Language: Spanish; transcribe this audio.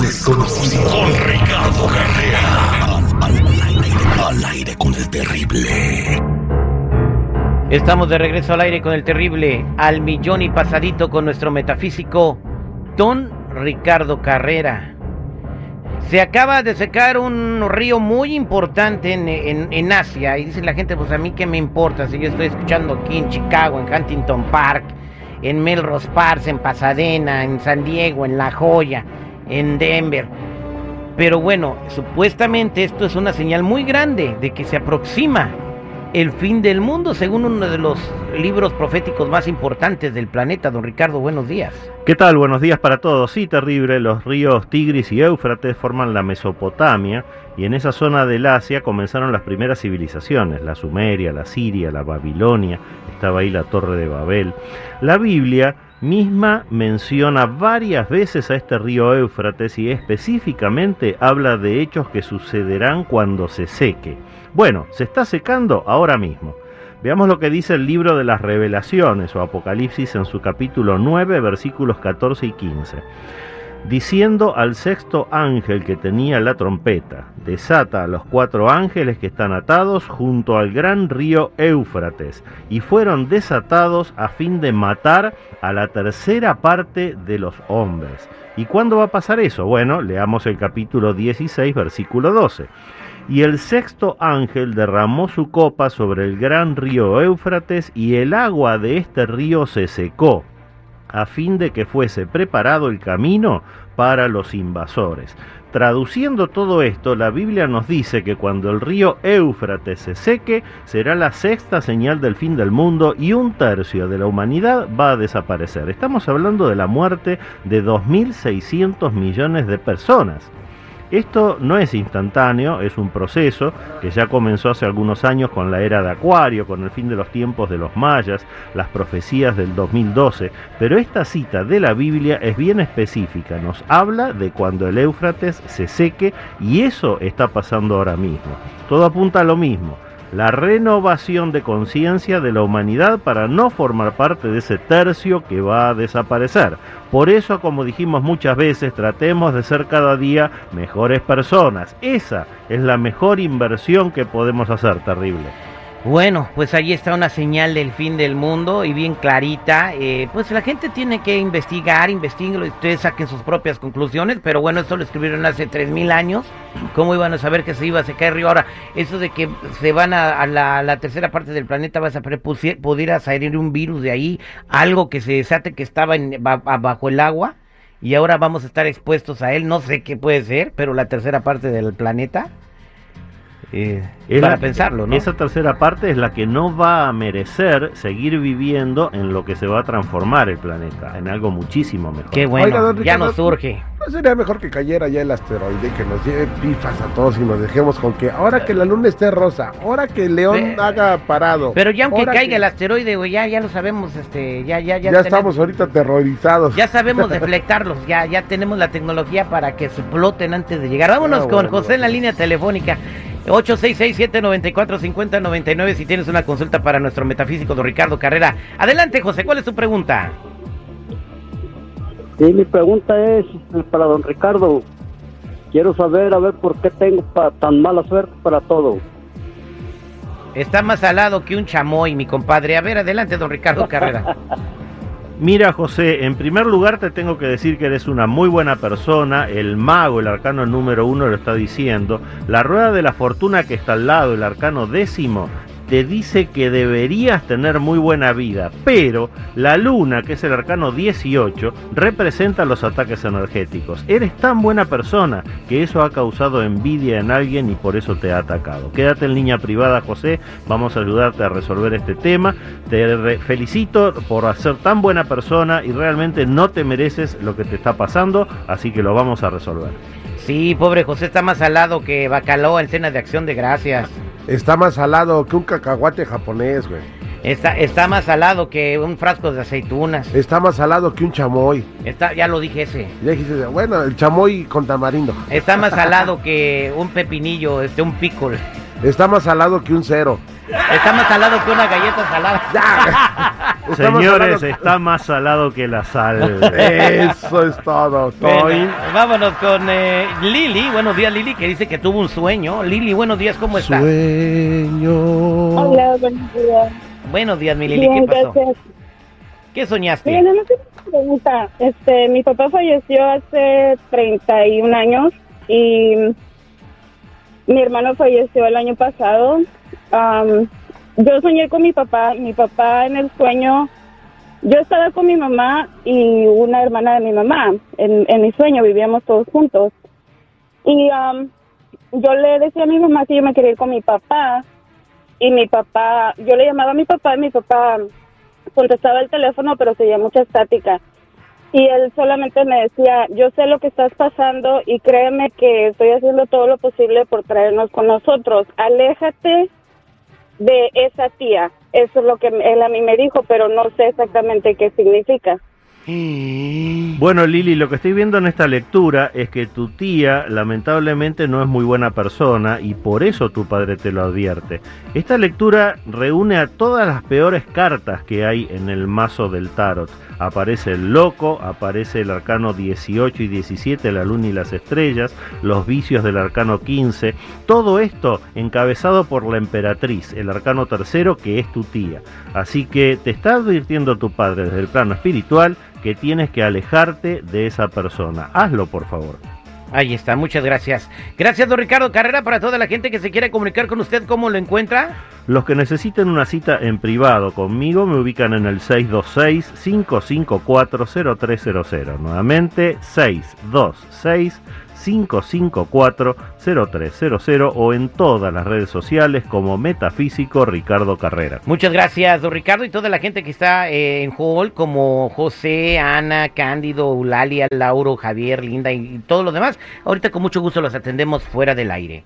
desconocido. Con Ricardo Carrera. Al, aire, con el terrible. Estamos de regreso al aire con el terrible, al millón y pasadito con nuestro metafísico, Don Ricardo Carrera. Se acaba de secar un río muy importante en, en, Asia y dice la gente, pues a mí qué me importa si yo estoy escuchando aquí en Chicago, en Huntington Park, en Melrose Park, en Pasadena, en San Diego, en La Joya, en Denver. Pero bueno, supuestamente esto es una señal muy grande de que se aproxima el fin del mundo, según uno de los libros proféticos más importantes del planeta. Don Ricardo, buenos días. ¿Qué tal? Buenos días para todos. Sí, terrible. Los ríos Tigris y Éufrates forman la Mesopotamia y en esa zona del Asia comenzaron las primeras civilizaciones, la Sumeria, la Siria, la Babilonia, estaba ahí la Torre de Babel. La Biblia misma menciona varias veces a este río Éufrates y específicamente habla de hechos que sucederán cuando se seque. Bueno, se está secando ahora mismo. Veamos lo que dice el libro de las revelaciones o Apocalipsis en su capítulo 9 versículos 14 y 15 diciendo al sexto ángel que tenía la trompeta, desata a los cuatro ángeles que están atados junto al gran río Éufrates, y fueron desatados a fin de matar a la tercera parte de los hombres. ¿Y cuándo va a pasar eso? Bueno, leamos el capítulo 16, versículo 12. Y el sexto ángel derramó su copa sobre el gran río Éufrates, y el agua de este río se secó a fin de que fuese preparado el camino para los invasores. Traduciendo todo esto, la Biblia nos dice que cuando el río Éufrates se seque, será la sexta señal del fin del mundo y un tercio de la humanidad va a desaparecer. Estamos hablando de la muerte de 2.600 millones de personas. Esto no es instantáneo, es un proceso que ya comenzó hace algunos años con la era de Acuario, con el fin de los tiempos de los mayas, las profecías del 2012, pero esta cita de la Biblia es bien específica, nos habla de cuando el Éufrates se seque y eso está pasando ahora mismo. Todo apunta a lo mismo la renovación de conciencia de la humanidad para no formar parte de ese tercio que va a desaparecer. Por eso, como dijimos muchas veces, tratemos de ser cada día mejores personas. Esa es la mejor inversión que podemos hacer, terrible. Bueno, pues ahí está una señal del fin del mundo y bien clarita. Eh, pues la gente tiene que investigar, investiguen y ustedes saquen sus propias conclusiones. Pero bueno, esto lo escribieron hace 3.000 años. ¿Cómo iban a saber que se iba a secar el río? Ahora, eso de que se van a, la, tercera parte del planeta, vas a pudiera salir un virus de ahí, algo que se desate que estaba en, bajo el agua y ahora vamos a estar expuestos a él. No sé qué puede ser, pero la tercera parte del planeta. Eh, para pensarlo, ¿no? Esa tercera parte es la que no va a merecer seguir viviendo en lo que se va a transformar el planeta, en algo muchísimo mejor. Qué bueno, ya nos surge. ¿No sería mejor que cayera ya el asteroide, que nos lleve pifas a todos y nos dejemos con que ahora que la luna esté rosa, ahora que el león haga parado. Pero ya aunque caiga el asteroide, güey, ya, ya lo sabemos, este, ya, ya, ya. Ya estamos ahorita aterrorizados. Ya sabemos deflectarlos, ya, ya tenemos la tecnología para que se exploten antes de llegar. Vámonos ah, con José en la línea telefónica. 866-794-5099 si tienes una consulta para nuestro metafísico don Ricardo Carrera. Adelante, José, ¿cuál es tu pregunta? Sí, mi pregunta es eh, para don Ricardo. Quiero saber, a ver, por qué tengo tan mala suerte para todo. Está más salado que un chamoy, mi compadre. A ver, adelante, don Ricardo Carrera. Mira José, en primer lugar te tengo que decir que eres una muy buena persona, el mago, el arcano número uno lo está diciendo, la rueda de la fortuna que está al lado, el arcano décimo, te dice que deberías tener muy buena vida, pero la luna, que es el arcano 18, representa los ataques energéticos. Eres tan buena persona que eso ha causado envidia en alguien y por eso te ha atacado. Quédate en línea privada, José, vamos a ayudarte a resolver este tema. Te felicito por ser tan buena persona y realmente no te mereces lo que te está pasando, así que lo vamos a resolver. Sí, pobre José está más salado que bacalao en cena de acción de gracias. Está más salado que un cacahuate japonés, güey. Está, está más salado que un frasco de aceitunas. Está más salado que un chamoy. Está, ya lo dije ese. Ya dijiste, bueno, el chamoy con tamarindo. Está más salado que un pepinillo, este, un picol. Está más salado que un cero. Está más salado que una galleta salada. Señores, está más salado que la sal. Eso es todo. Bueno, vámonos con eh, Lili. Buenos días, Lili, que dice que tuvo un sueño. Lili, buenos días, ¿cómo estás? Sueño. Hola, buenos días. Buenos días, mi Lili, ¿qué pasó? gracias. ¿Qué soñaste? Bien, no tengo una pregunta. Este, mi papá falleció hace 31 años y mi hermano falleció el año pasado. Am, yo soñé con mi papá. Mi papá en el sueño, yo estaba con mi mamá y una hermana de mi mamá. En, en mi sueño vivíamos todos juntos. Y am, yo le decía a mi mamá que yo me quería ir con mi papá. Y mi papá, yo le llamaba a mi papá y mi papá contestaba el teléfono, pero seguía mucha estática. Y él solamente me decía, yo sé lo que estás pasando y créeme que estoy haciendo todo lo posible por traernos con nosotros. Aléjate de esa tía. Eso es lo que él a mí me dijo, pero no sé exactamente qué significa. Bueno, Lili, lo que estoy viendo en esta lectura es que tu tía lamentablemente no es muy buena persona y por eso tu padre te lo advierte. Esta lectura reúne a todas las peores cartas que hay en el mazo del tarot. Aparece el loco, aparece el arcano 18 y 17, la luna y las estrellas, los vicios del arcano 15, todo esto encabezado por la emperatriz, el arcano tercero que es tu tía. Así que te está advirtiendo tu padre desde el plano espiritual que tienes que alejarte de esa persona. Hazlo, por favor. Ahí está, muchas gracias. Gracias, don Ricardo Carrera, para toda la gente que se quiera comunicar con usted, ¿cómo lo encuentra? Los que necesiten una cita en privado conmigo me ubican en el 626-554-0300. Nuevamente, 626-554-0300 o en todas las redes sociales como Metafísico Ricardo Carrera. Muchas gracias, don Ricardo, y toda la gente que está eh, en hall, como José, Ana, Cándido, Eulalia, Lauro, Javier, Linda y, y todos los demás. Ahorita con mucho gusto los atendemos fuera del aire.